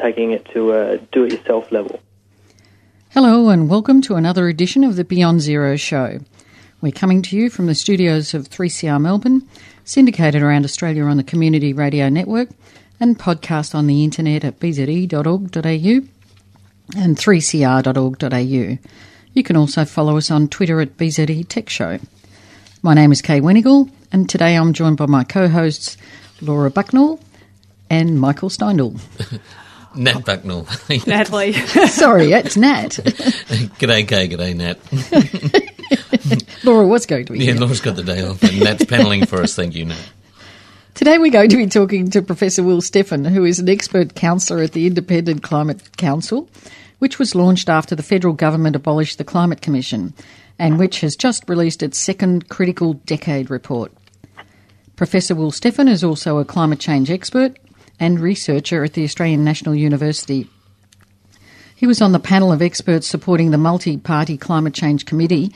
Taking it to a do it yourself level. Hello, and welcome to another edition of the Beyond Zero show. We're coming to you from the studios of 3CR Melbourne, syndicated around Australia on the Community Radio Network, and podcast on the internet at bze.org.au and 3cr.org.au. You can also follow us on Twitter at BZE Tech Show. My name is Kay Wenigal, and today I'm joined by my co hosts Laura Bucknell and Michael Steindl. Nat Bucknell. Natalie. Sorry, it's Nat. g'day, Kay. G'day, Nat. Laura was going to be Yeah, here. Laura's got the day off, and Nat's panelling for us. Thank you, Nat. Today we're going to be talking to Professor Will Steffen, who is an expert counsellor at the Independent Climate Council, which was launched after the federal government abolished the Climate Commission and which has just released its second critical decade report. Professor Will Steffen is also a climate change expert and researcher at the Australian National University. He was on the panel of experts supporting the multi party Climate Change Committee,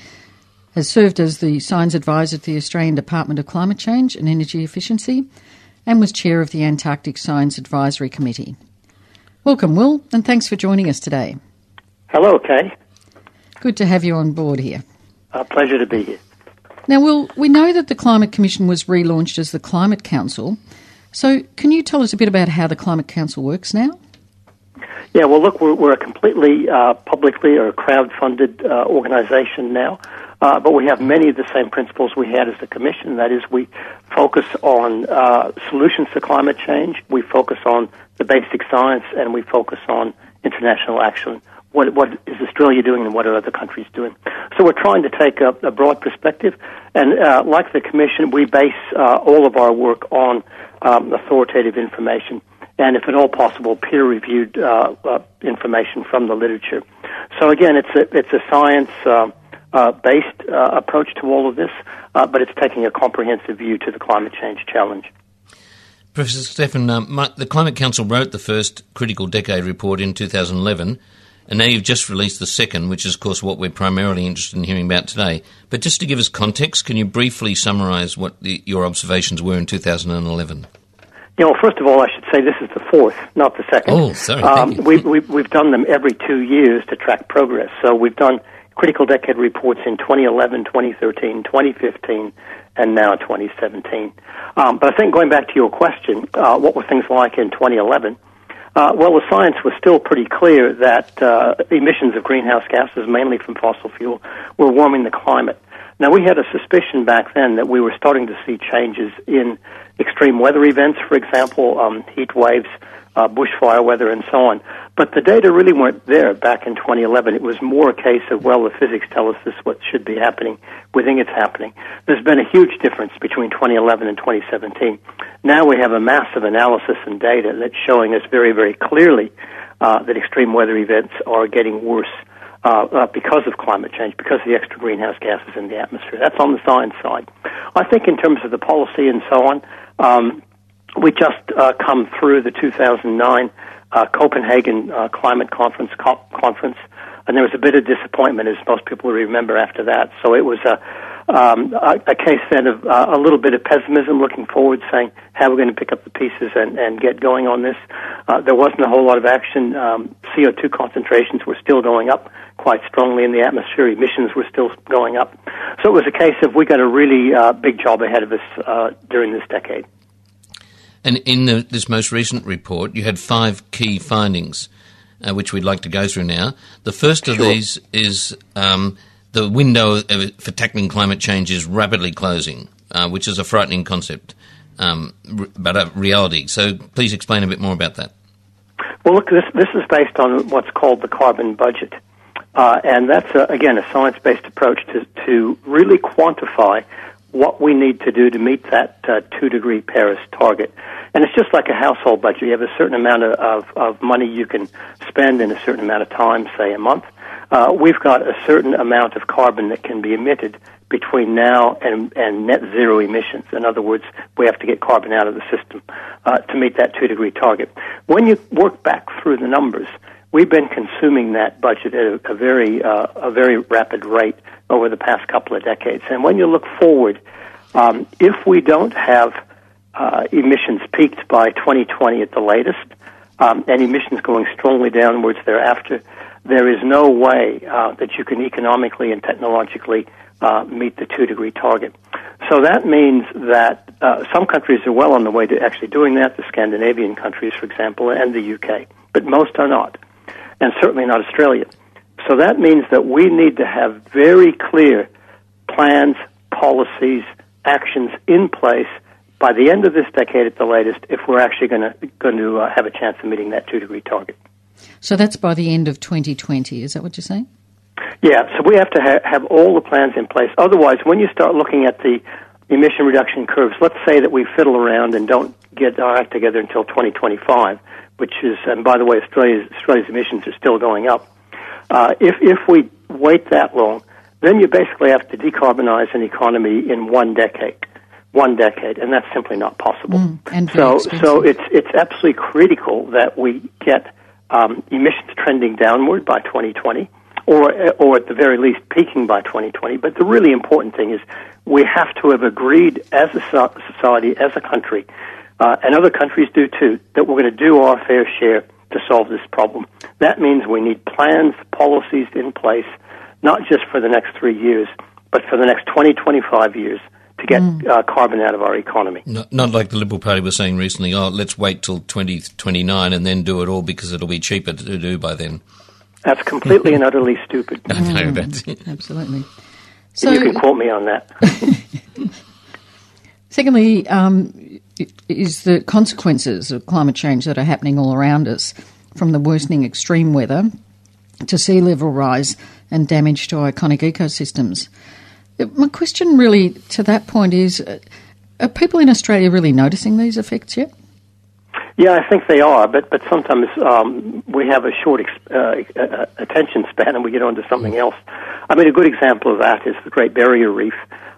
has served as the science advisor to the Australian Department of Climate Change and Energy Efficiency, and was chair of the Antarctic Science Advisory Committee. Welcome, Will, and thanks for joining us today. Hello, Kay. Good to have you on board here. A pleasure to be here. Now, Will, we know that the Climate Commission was relaunched as the Climate Council. So, can you tell us a bit about how the Climate Council works now? Yeah, well, look, we're, we're a completely uh, publicly or crowd-funded uh, organization now, uh, but we have many of the same principles we had as the Commission. That is, we focus on uh, solutions to climate change, we focus on the basic science, and we focus on international action. What, what is Australia doing and what are other countries doing? So we're trying to take a, a broad perspective, and uh, like the Commission, we base uh, all of our work on um, authoritative information and, if at all possible, peer-reviewed uh, uh, information from the literature. So again, it's a it's a science. Uh, uh, based uh, approach to all of this, uh, but it's taking a comprehensive view to the climate change challenge. Professor Steffen, um, the Climate Council wrote the first critical decade report in 2011, and now you've just released the second, which is, of course, what we're primarily interested in hearing about today. But just to give us context, can you briefly summarise what the, your observations were in 2011? You know, first of all, I should say this is the fourth, not the second. Oh, sorry. Um, thank you. we, we, we've done them every two years to track progress. So we've done critical decade reports in 2011, 2013, 2015, and now 2017. Um, but I think going back to your question, uh, what were things like in 2011? Uh, well, the science was still pretty clear that uh, emissions of greenhouse gases, mainly from fossil fuel, were warming the climate. Now, we had a suspicion back then that we were starting to see changes in extreme weather events, for example, um, heat waves, uh, bushfire weather, and so on. But the data really weren't there back in 2011. It was more a case of, well, the physics tell us this what should be happening. We think it's happening. There's been a huge difference between 2011 and 2017. Now we have a massive analysis and data that's showing us very, very clearly uh, that extreme weather events are getting worse. Uh, uh, because of climate change, because of the extra greenhouse gases in the atmosphere. That's on the science side. I think in terms of the policy and so on, um, we just uh, come through the 2009 uh, Copenhagen uh, Climate Conference COP conference, and there was a bit of disappointment, as most people remember after that. So it was a um, a, a case then of uh, a little bit of pessimism, looking forward, saying how we're going to pick up the pieces and, and get going on this. Uh, there wasn't a whole lot of action. Um, CO2 concentrations were still going up quite strongly in the atmosphere. Emissions were still going up. So it was a case of we got a really uh, big job ahead of us uh, during this decade. And in the, this most recent report, you had five key findings, uh, which we'd like to go through now. The first of Sure. these is um, the window for tackling climate change is rapidly closing, uh, which is a frightening concept, um, but a reality. So please explain a bit more about that. Well, look, this this is based on what's called the carbon budget, uh, and that's a, again a science-based approach to to really quantify what we need to do to meet that uh, two degree Paris target. And it's just like a household budget. You have a certain amount of, of money you can spend in a certain amount of time, say a month. Uh, we've got a certain amount of carbon that can be emitted between now and, and net zero emissions. In other words, we have to get carbon out of the system uh, to meet that two degree target. When you work back through the numbers, we've been consuming that budget at a, a very uh, a very rapid rate over the past couple of decades. And when you look forward, um, if we don't have uh, emissions peaked by 2020 at the latest, um, and emissions going strongly downwards thereafter, there is no way uh, that you can economically and technologically uh, meet the two degree target. So that means that uh, some countries are well on the way to actually doing that, the Scandinavian countries, for example, and the UK, but most are not, and certainly not Australia. So that means that we need to have very clear plans, policies, actions in place by the end of this decade at the latest if we're actually going to going to uh, have a chance of meeting that two degree target. So that's by the end of 2020. Is that what you're saying? Yeah. So we have to ha- have all the plans in place. Otherwise, when you start looking at the emission reduction curves, let's say that we fiddle around and don't get our act together until 2025, which is, and by the way, Australia's, Australia's emissions are still going up. Uh, if if we wait that long, then you basically have to decarbonize an economy in one decade one decade, and that's simply not possible. Mm, and so, so it's it's absolutely critical that we get um, emissions trending downward by 2020, or or at the very least peaking by 2020. But the really important thing is we have to have agreed as a society, as a country, uh, and other countries do too, that we're going to do our fair share to solve this problem. That means we need plans, policies in place, not just for the next three years, but for the next 20, 25 years to get mm. uh, carbon out of our economy. Not, not, like the Liberal Party was saying recently, oh, let's wait till 2029 and then do it all because it'll be cheaper to do by then. That's completely and utterly stupid. I know mm, Absolutely. So, you can quote me on that. secondly, um, is the consequences of climate change that are happening all around us, from the worsening extreme weather to sea level rise and damage to iconic ecosystems. My question really to that point is uh, are people in Australia really noticing these effects yet? Yeah, I think they are, but but sometimes um, we have a short uh, uh, attention span and we get on to something else. I mean, a good example of that is the Great Barrier Reef,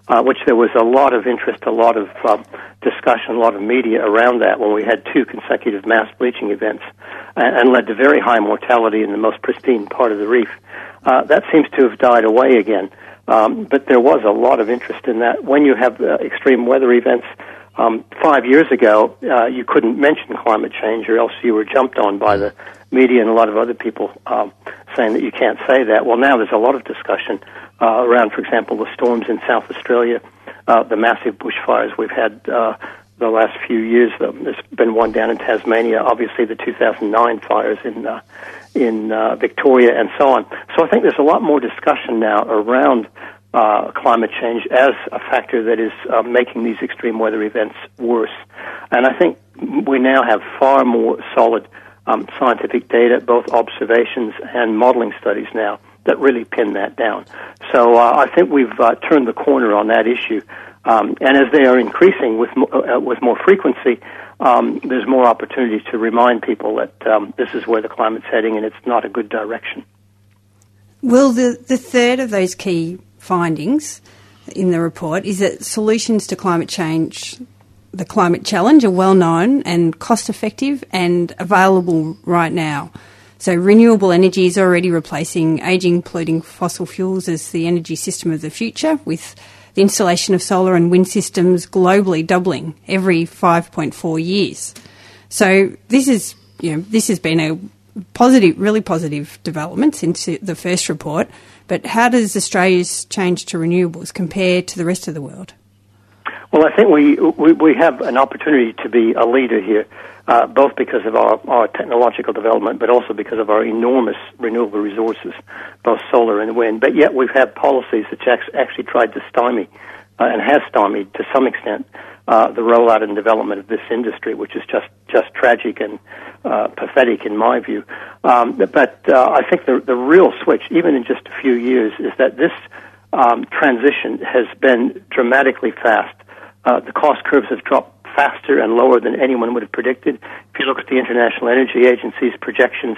uh, which there was a lot of interest, a lot of uh, discussion, a lot of media around that when we had two consecutive mass bleaching events, and, and led to very high mortality in the most pristine part of the reef. Uh, that seems to have died away again. Um, but there was a lot of interest in that. When you have uh, extreme weather events, um, five years ago, uh, you couldn't mention climate change, or else you were jumped on by the media and a lot of other people um, saying that you can't say that. Well, now there's a lot of discussion uh, around, for example, the storms in South Australia, uh, the massive bushfires we've had uh, the last few years. There's been one down in Tasmania, obviously the 2009 fires in uh, in uh, Victoria, and so on. So I think there's a lot more discussion now around uh, climate change as a factor that is uh, making these extreme weather events worse. And I think we now have far more solid um, scientific data, both observations and modeling studies now, that really pin that down. So uh, I think we've uh, turned the corner on that issue. Um, and as they are increasing with, uh, with more frequency, um, there's more opportunity to remind people that um, this is where the climate's heading and it's not a good direction. Well, the, the third of those key findings in the report is that solutions to climate change, the climate challenge, are well known and cost effective and available right now. So, renewable energy is already replacing ageing, polluting fossil fuels as the energy system of the future, with the installation of solar and wind systems globally doubling every 5.4 years. So this is, you know, this has been a positive, really positive development since the first report. But how does Australia's change to renewables compare to the rest of the world? Well, I think we, we, we have an opportunity to be a leader here uh, both because of our, our technological development, but also because of our enormous renewable resources, both solar and wind. But yet we've had policies that actually tried to stymie uh, and has stymied to some extent uh, the rollout and development of this industry, which is just just tragic and uh, pathetic in my view. Um, but uh, I think the the real switch, even in just a few years, is that this um, transition has been dramatically fast. Uh, the cost curves have dropped faster and lower than anyone would have predicted. If you look at the International Energy Agency's projections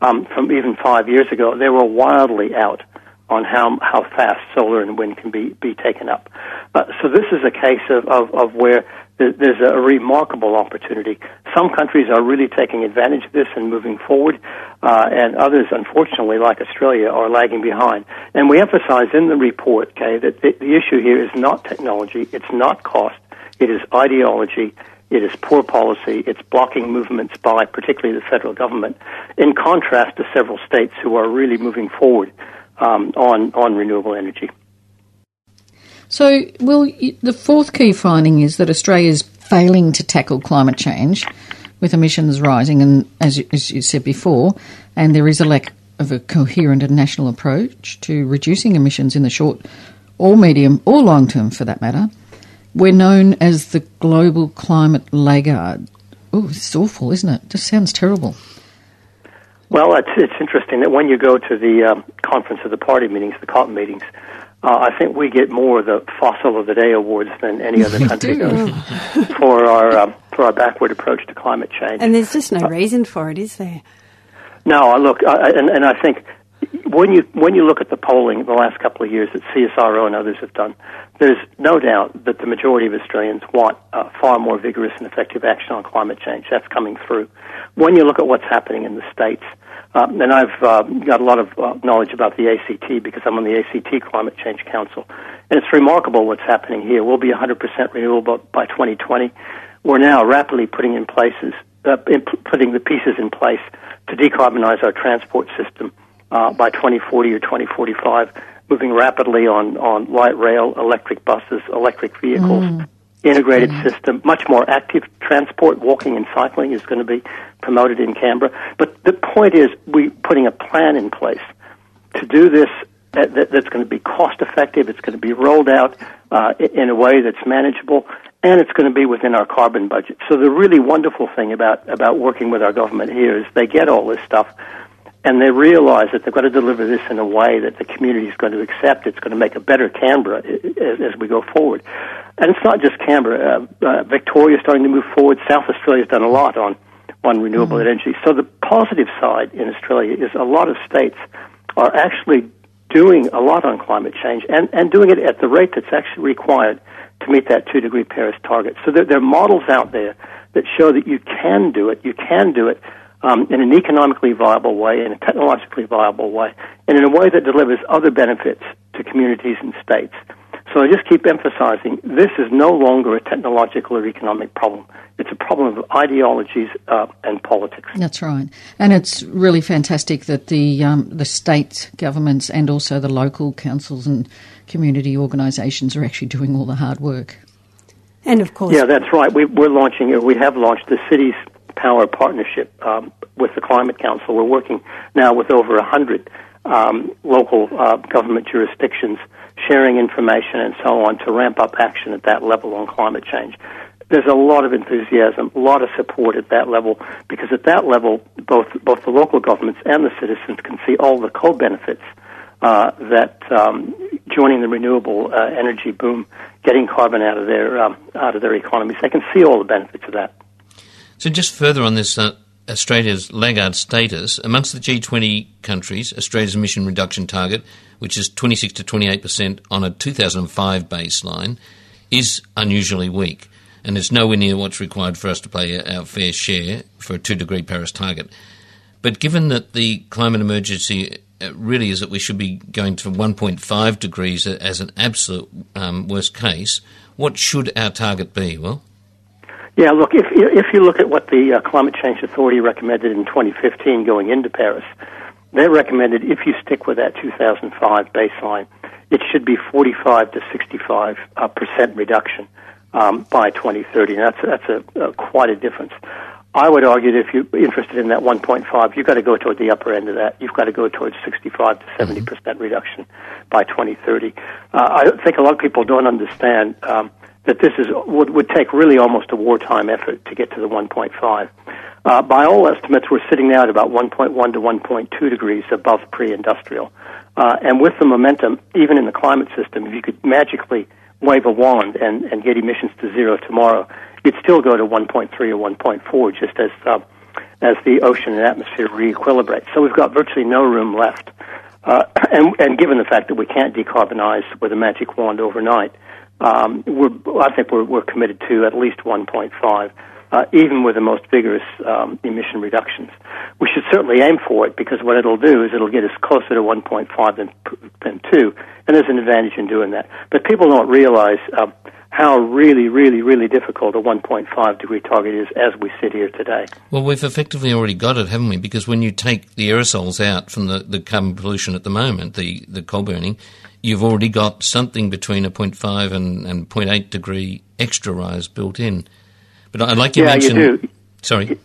um, from even five years ago, they were wildly out on how how fast solar and wind can be be taken up. Uh, so this is a case of, of, of where there's a remarkable opportunity. Some countries are really taking advantage of this and moving forward, uh, and others, unfortunately, like Australia, are lagging behind. And we emphasize in the report, okay, that the, the issue here is not technology, it's not cost, it is ideology, it is poor policy, it's blocking movements by particularly the federal government, in contrast to several states who are really moving forward um, on, on renewable energy. So, well, the fourth key finding is that Australia is failing to tackle climate change with emissions rising, and as you, as you said before, and there is a lack of a coherent and national approach to reducing emissions in the short or medium or long term for that matter. We're known as the global climate laggard. Oh, it's awful, isn't it? Just sounds terrible. Well, it's, it's interesting that when you go to the um, conference of the party meetings, the COP meetings, uh, I think we get more of the fossil of the day awards than any other country does for our um, for our backward approach to climate change. And there's just no reason for it, is there? No, I look, I, and, and I think when you when you look at the polling the last couple of years that CSIRO and others have done, there's no doubt that the majority of Australians want uh, far more vigorous and effective action on climate change. That's coming through. When you look at what's happening in the states, um, and I've uh, got a lot of uh, knowledge about the ACT because I'm on the ACT Climate Change Council. And it's remarkable what's happening here. We'll be 100% renewable by 2020. We're now rapidly putting in places, uh, putting the pieces in place to decarbonize our transport system uh, by 2040 or 2045, moving rapidly on, on light rail, electric buses, electric vehicles. Mm integrated mm-hmm. system, much more active transport, walking and cycling is going to be promoted in Canberra. But the point is, we're putting a plan in place to do this that, that, that's going to be cost effective, it's going to be rolled out uh, in a way that's manageable, and it's going to be within our carbon budget. So the really wonderful thing about, about working with our government here is they get all this stuff and they realize that they've got to deliver this in a way that the community is going to accept. It's going to make a better Canberra as, we go forward. And it's not just Canberra. Uh, uh, Victoria is starting to move forward. South Australia has done a lot on on renewable mm-hmm. energy. So the positive side in Australia is a lot of states are actually doing a lot on climate change and, and doing it at the rate that's actually required to meet that two degree Paris target. So there, there are models out there that show that you can do it. You can do it um, in an economically viable way, in a technologically viable way, and in a way that delivers other benefits to communities and states. So I just keep emphasizing this is no longer a technological or economic problem. It's a problem of ideologies uh, and politics. That's right, and it's really fantastic that the um, the state governments and also the local councils and community organisations are actually doing all the hard work. And of course, yeah, that's right. We, we're launching, we have launched the cities power partnership um, with the Climate Council. We're working now with over a hundred um, local uh, government jurisdictions, sharing information and so on to ramp up action at that level on climate change. There's a lot of enthusiasm, a lot of support at that level, because at that level, both both the local governments and the citizens can see all the co-benefits uh, that um, joining the renewable uh, energy boom, getting carbon out of their um, out of their economies, they can see all the benefits of that. So, just further on this, uh, Australia's laggard status, amongst the G20 countries, Australia's emission reduction target, which is 26 to 28% on a 2005 baseline, is unusually weak. And it's nowhere near what's required for us to play our fair share for a 2 degree Paris target. But given that the climate emergency uh, really is that we should be going to 1.5 degrees as an absolute um, worst case, what should our target be? Well, yeah, look, if if you look at what the uh, Climate Change Authority recommended in 2015 going into Paris, they recommended if you stick with that 2005 baseline, it should be 45 to 65 uh, percent reduction um, by 2030. And that's that's a, a quite a difference. I would argue that if you're interested in that 1.5, you've got to go toward the upper end of that. You've got to go towards 65 to 70 percent reduction by 2030. Uh, I think a lot of people don't understand. Um, that this is would, would take really almost a wartime effort to get to the 1.5. Uh, by all estimates, we're sitting now at about 1.1 to 1.2 degrees above pre-industrial. Uh, and with the momentum, even in the climate system, if you could magically wave a wand and, and get emissions to zero tomorrow, you'd still go to 1.3 or 1.4 just as uh, as the ocean and atmosphere re-equilibrate. So we've got virtually no room left. Uh, and, and given the fact that we can't decarbonize with a magic wand overnight, um, we're, I think we're, we're committed to at least 1.5 uh, even with the most vigorous um, emission reductions. We should certainly aim for it because what it'll do is it'll get us closer to 1.5 than, than 2, and there's an advantage in doing that. But people don't realize uh, how really, really, really difficult a 1.5 degree target is as we sit here today. Well, we've effectively already got it, haven't we? Because when you take the aerosols out from the, the carbon pollution at the moment, the, the coal burning, you've already got something between a 0.5 and, and 0.8 degree extra rise built in. But I'd like you yeah, mentioned. You do. Sorry.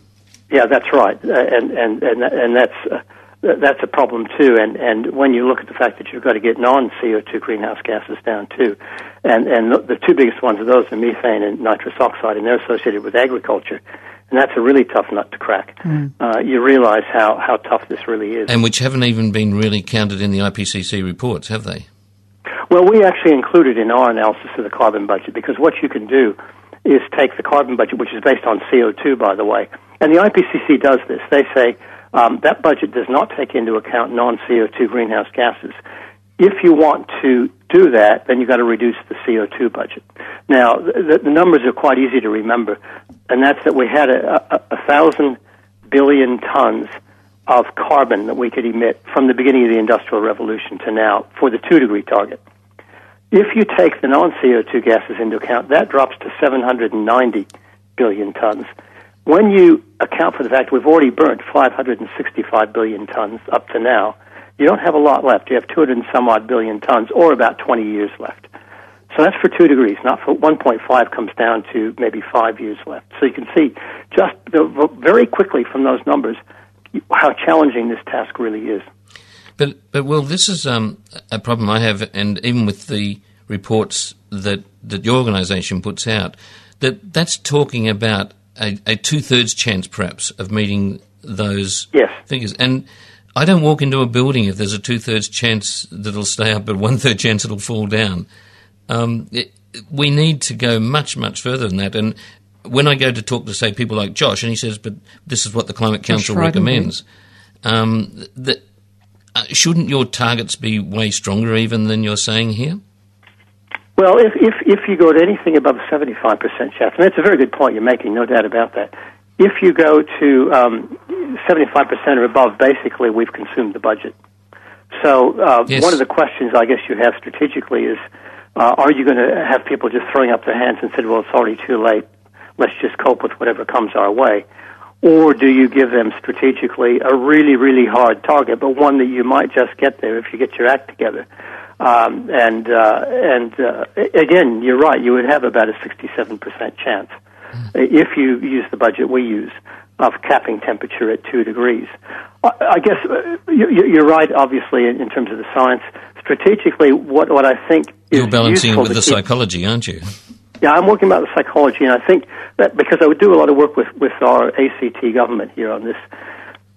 Yeah, that's right, uh, and and and and that's. Uh, that's a problem too, and and when you look at the fact that you've got to get non CO two greenhouse gases down too, and and the, the two biggest ones of those are methane and nitrous oxide, and they're associated with agriculture, and that's a really tough nut to crack. Mm. Uh, you realize how how tough this really is, and which haven't even been really counted in the IPCC reports, have they? Well, we actually included in our analysis of the carbon budget because what you can do is take the carbon budget, which is based on CO2, by the way. And the IPCC does this. They say um, that budget does not take into account non CO2 greenhouse gases. If you want to do that, then you've got to reduce the CO2 budget. Now, the, the numbers are quite easy to remember, and that's that we had a, a, a thousand billion tons of carbon that we could emit from the beginning of the Industrial Revolution to now for the two degree target. If you take the non CO2 gases into account, that drops to 790 billion tons. When you account for the fact we've already burnt 565 billion tons up to now, you don't have a lot left. You have 200 and some odd billion tons, or about 20 years left. So that's for two degrees. Not for 1.5 comes down to maybe five years left. So you can see just very quickly from those numbers how challenging this task really is. But but well, this is um, a problem I have, and even with the reports that that your organisation puts out, that that's talking about a, a two thirds chance, perhaps, of meeting those yes. figures. And I don't walk into a building if there's a two thirds chance that it'll stay up, but one third chance it'll fall down. Um, it, we need to go much much further than that, and when I go to talk to say people like Josh, and he says, "But this is what the Climate Council recommends," um, that shouldn't your targets be way stronger even than you're saying here? Well, if, if, if you go to anything above 75% chance, and that's a very good point you're making, no doubt about that. If you go to um, 75% or above, basically we've consumed the budget. So uh, yes. one of the questions I guess you have strategically is, uh, are you going to have people just throwing up their hands and say, well, it's already too late, let's just cope with whatever comes our way? Or do you give them strategically a really, really hard target, but one that you might just get there if you get your act together? Um, and uh, and uh, again, you're right. You would have about a 67% chance if you use the budget we use of capping temperature at two degrees. I, I guess uh, you, are right. Obviously, in, in, terms of the science, strategically, what what I think you're balancing with the keep, psychology, aren't you? Yeah, I'm working about the psychology, and I think that because I would do a lot of work with, with our ACT government here on this.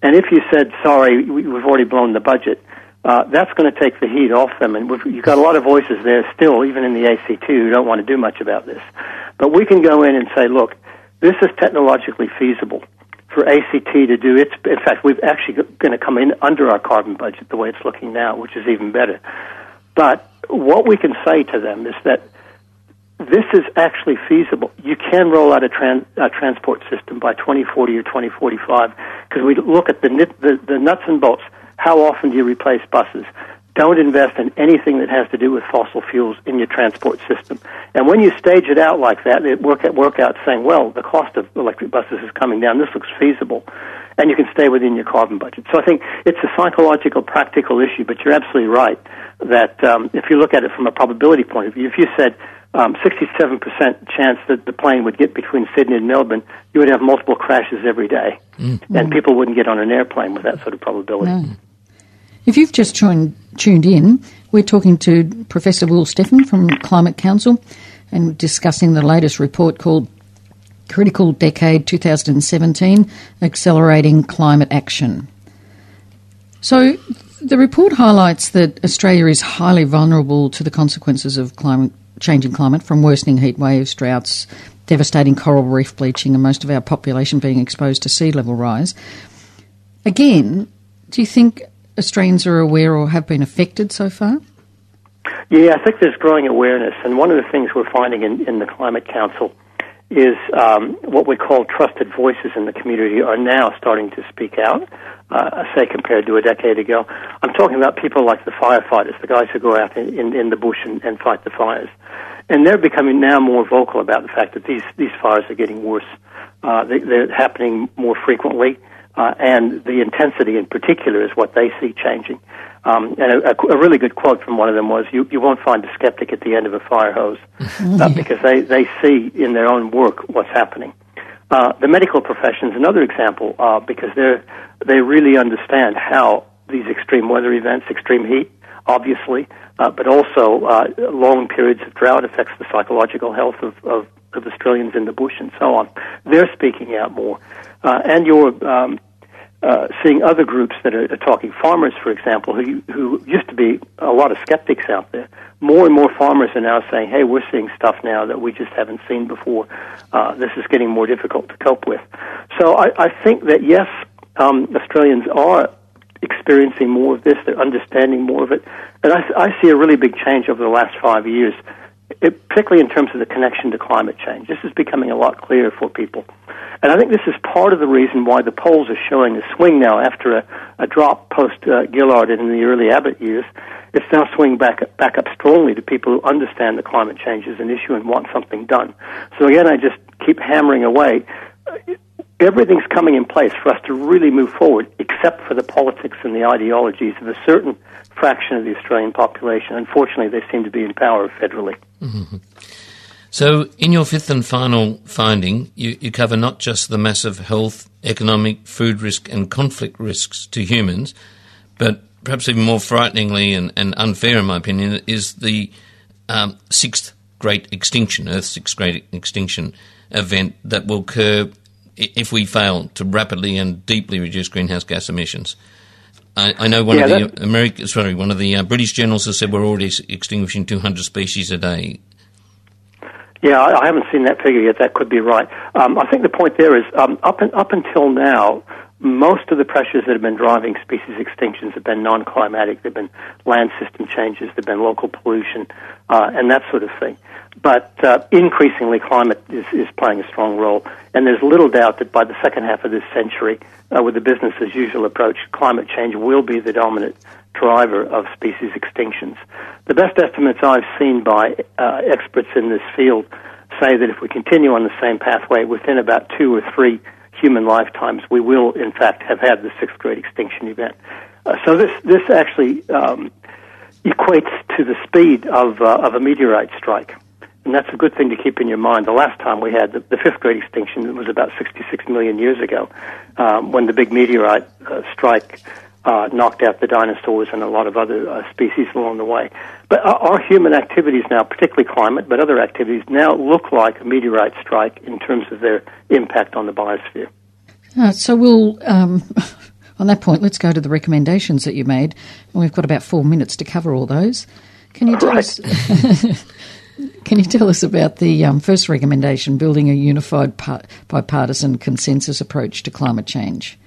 And if you said, sorry, we've already blown the budget, uh, that's going to take the heat off them. And you've got a lot of voices there still, even in the ACT, who don't want to do much about this. But we can go in and say, look, this is technologically feasible for ACT to do its. In fact, we've actually going to come in under our carbon budget the way it's looking now, which is even better. But what we can say to them is that this is actually feasible. You can roll out a, a transport system by 2040 or 2045 because we look at the, the, the nuts and bolts. How often do you replace buses? Don't invest in anything that has to do with fossil fuels in your transport system. And when you stage it out like that, it work out, work out saying, well, the cost of electric buses is coming down. This looks feasible. And you can stay within your carbon budget. So I think it's a psychological, practical issue, but you're absolutely right that um, if you look at it from a probability point of view, if you said, um, 67% chance that the plane would get between Sydney and Melbourne, you would have multiple crashes every day. Mm. And people wouldn't get on an airplane with that sort of probability. No. If you've just tuned, tuned in, we're talking to Professor Will Steffen from Climate Council, and discussing the latest report called Critical Decade 2017 Accelerating Climate Action. So, the report highlights that Australia is highly vulnerable to the consequences of climate changing climate, from worsening heat waves, droughts, devastating coral reef bleaching, and most of our population being exposed to sea level rise. Again, do you think Australians are aware or have been affected so far? Yeah, I think there's growing awareness, and one of the things we're finding in, in the Climate Council is um, what we call trusted voices in the community are now starting to speak out. Uh, say compared to a decade ago, I'm talking about people like the firefighters, the guys who go out in, in, in the bush and, and fight the fires, and they're becoming now more vocal about the fact that these these fires are getting worse. Uh, they, they're happening more frequently, uh, and the intensity in particular is what they see changing. Um, and a, a, really good quote from one of them was, "You you won't find a skeptic at the end of a fire hose, uh, because they they see in their own work what's happening." Uh, the medical profession is another example uh, because they they really understand how these extreme weather events, extreme heat, obviously, uh, but also uh, long periods of drought affects the psychological health of, of, of Australians in the bush and so on. They're speaking out more, uh, and your um, uh, seeing other groups that are, are, talking, farmers, for example, who who used to be a lot of skeptics out there. More and more farmers are now saying, "Hey, we're seeing stuff now that we just haven't seen before. Uh, this is getting more difficult to cope with." So I, I think that yes, um, Australians are experiencing more of this. They're understanding more of it, and I, I see a really big change over the last five years, it, particularly in terms of the connection to climate change. This is becoming a lot clearer for people. And I think this is part of the reason why the polls are showing a swing now after a, a drop post uh, Gillard and in the early Abbott years. It's now swinging back back up strongly to people who understand that climate change is an issue and want something done. So again, I just keep hammering away. Everything's coming in place for us to really move forward, except for the politics and the ideologies of a certain fraction of the Australian population. Unfortunately, they seem to be in power federally. Mm-hmm. So, in your fifth and final finding, you, you cover not just the massive health, economic, food risk, and conflict risks to humans, but perhaps even more frighteningly and, and unfair, in my opinion, is the um, sixth great extinction, Earth's sixth great extinction event that will occur if we fail to rapidly and deeply reduce greenhouse gas emissions. I, I know one yeah, of the American, sorry, one of the uh, British generals has said we're already extinguishing 200 species a day. Yeah, I, I haven't seen that figure yet. That could be right. Um, I think the point there is um, up in, up until now, most of the pressures that have been driving species extinctions have been non-climatic. They've been land system changes. They've been local pollution uh, and that sort of thing. But uh, increasingly, climate is, is playing a strong role. And there's little doubt that by the second half of this century, uh, with the business as usual approach, climate change will be the dominant driver of species extinctions. The best estimates I've seen by uh, experts in this field say that if we continue on the same pathway, within about two or three human lifetimes, we will, in fact, have had the sixth great extinction event. Uh, so this this actually um, equates to the speed of uh, of a meteorite strike, and that's a good thing to keep in your mind. The last time we had the, the fifth great extinction was about 66 million years ago, um, when the big meteorite uh, strike uh, knocked out the dinosaurs and a lot of other uh, species along the way. But our, our, human activities now, particularly climate, but other activities now look like a meteorite strike in terms of their impact on the biosphere. Uh, so we'll. Um, on that point, let's go to the recommendations that you made, and we've got about four minutes to cover all those. Can you tell right. us? can you tell us about the um, first recommendation, building a unified bipartisan consensus approach to climate change?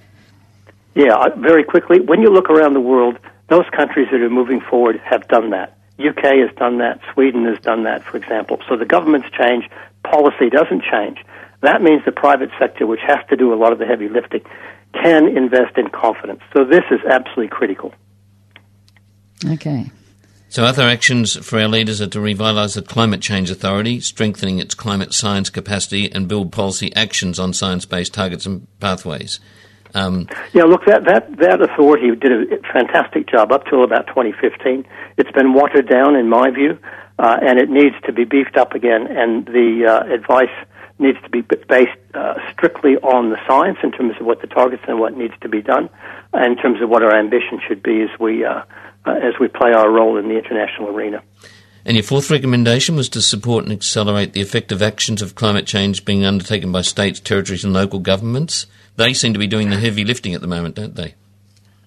Yeah, very quickly. When you look around the world, those countries that are moving forward have done that. UK has done that. Sweden has done that, for example. So the governments change, policy doesn't change. That means the private sector, which has to do a lot of the heavy lifting, can invest in confidence. So this is absolutely critical. Okay. So, other actions for our leaders are to revitalise the Climate Change Authority, strengthening its climate science capacity, and build policy actions on science based targets and pathways. Um, yeah, look, that, that, that authority did a fantastic job up till about 2015. It's been watered down, in my view, uh, and it needs to be beefed up again, and the uh, advice needs to be based uh, strictly on the science in terms of what the targets and what needs to be done, in terms of what our ambition should be as we, uh, uh, as we play our role in the international arena. And your fourth recommendation was to support and accelerate the effective actions of climate change being undertaken by states, territories, and local governments. They seem to be doing the heavy lifting at the moment, don't they?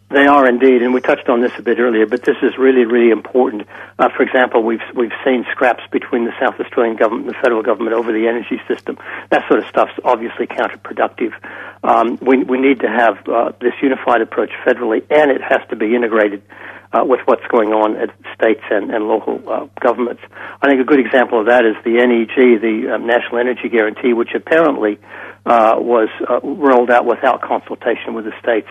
They are indeed, and we touched on this a bit earlier, but this is really, really important. Uh, for example, we've we've seen scraps between the South Australian government and the federal government over the energy system. That sort of stuff's obviously counterproductive. Um, we we need to have uh, this unified approach federally, and it has to be integrated uh, with what's going on at states and, and local uh, governments. I think a good example of that is the NEG, the um, National Energy Guarantee, which apparently uh, was uh, rolled out without consultation with the states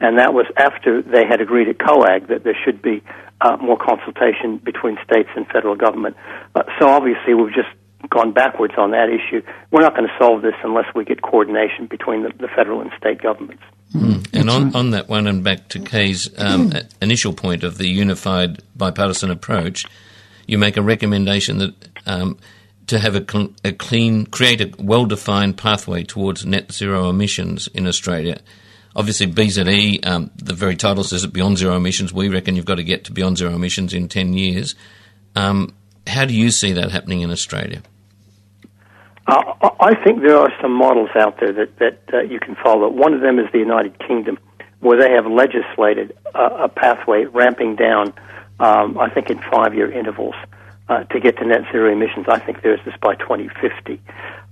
and that was after they had agreed at COAG that there should be uh, more consultation between states and federal government. Uh, so obviously, we've just gone backwards on that issue. We're not going to solve this unless we get coordination between the, the federal and state governments. Mm. And on, on that one, and back to Kay's um, initial point of the unified bipartisan approach, you make a recommendation that um, to have a, a clean, create a well-defined pathway towards net zero emissions in Australia obviously BZE, um, the very title says it beyond zero emissions. We reckon you've got to get to beyond zero emissions in 10 years. Um, how do you see that happening in Australia? Uh, I think there are some models out there that, that uh, you can follow. One of them is the United Kingdom, where they have legislated uh, a pathway ramping down, um, I think, in five year intervals. Uh, to get to net zero emissions, I think there's this by 2050.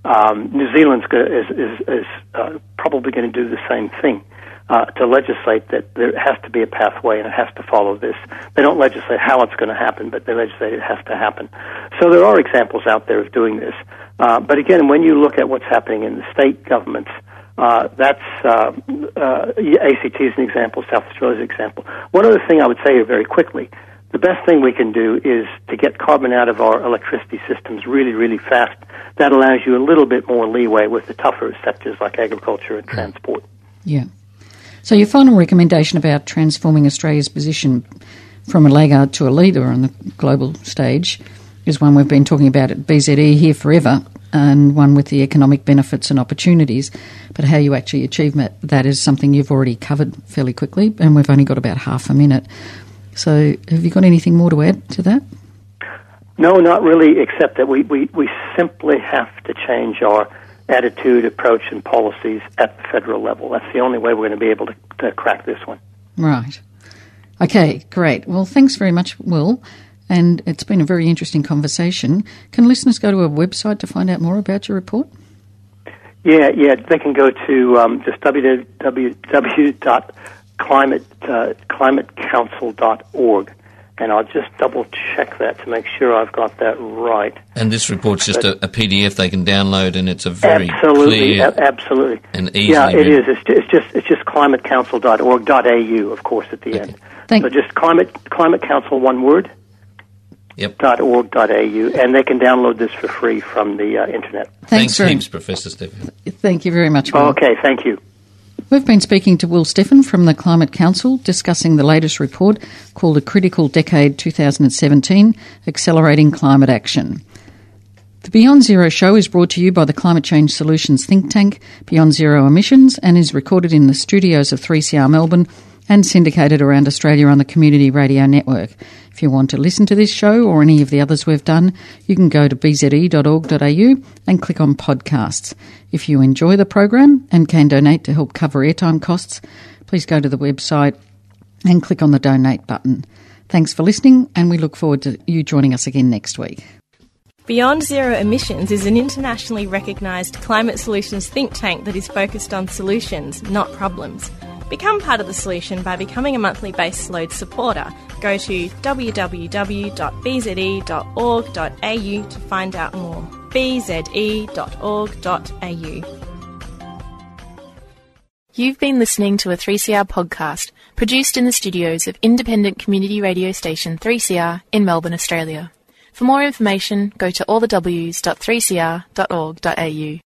Um, New Zealand's go- is, is, is uh, probably going to do the same thing. Uh, to legislate that there has to be a pathway and it has to follow this. They don't legislate how it's going to happen, but they legislate it has to happen. So there are examples out there of doing this. Uh, but again, when you look at what's happening in the state governments, uh, that's uh, uh, ACT is an example, South Australia is an example. One other thing I would say here very quickly the best thing we can do is to get carbon out of our electricity systems really, really fast. That allows you a little bit more leeway with the tougher sectors like agriculture and transport. Yeah. So your final recommendation about transforming Australia's position from a laggard to a leader on the global stage is one we've been talking about at BZE here forever, and one with the economic benefits and opportunities. But how you actually achieve that is something you've already covered fairly quickly, and we've only got about half a minute. So, have you got anything more to add to that? No, not really, except that we, we, we simply have to change our attitude, approach, and policies at the federal level. That's the only way we're going to be able to, to crack this one. Right. Okay, great. Well, thanks very much, Will. And it's been a very interesting conversation. Can listeners go to a website to find out more about your report? Yeah, yeah, they can go to um, just www climate uh. And I'll just double check that to make sure I've got that right. And this report's just a, a, PDF they can download, and it's a very absolutely, clear, a- absolutely, and easy. Yeah, it is. It's, it's just it's just climatecouncil.org.au, of course, at the okay. end. Thank so just climate climate council one word. Yep. .org.au, and they can download this for free from the uh, internet. Thanks, Thanks heaps, Professor Steffen. Thank you very much. Will. Okay, thank you. We've been speaking to Will Steffen from the Climate Council discussing the latest report called A Critical Decade 2017 Accelerating Climate Action. The Beyond Zero show is brought to you by the Climate Change Solutions think tank, Beyond Zero Emissions, and is recorded in the studios of 3CR Melbourne and syndicated around Australia on the Community Radio Network. If you want to listen to this show or any of the others we've done, you can go to bze.org.au and click on podcasts. If you enjoy the program and can donate to help cover airtime costs, please go to the website and click on the donate button. Thanks for listening, and we look forward to you joining us again next week. Beyond Zero Emissions is an internationally recognised climate solutions think tank that is focused on solutions, not problems. Become part of the solution by becoming a monthly base load supporter. Go to www.bze.org.au to find out more. bze.org.au. You've been listening to a 3CR podcast produced in the studios of independent community radio station 3CR in Melbourne, Australia. For more information, go to allthews.3cr.org.au.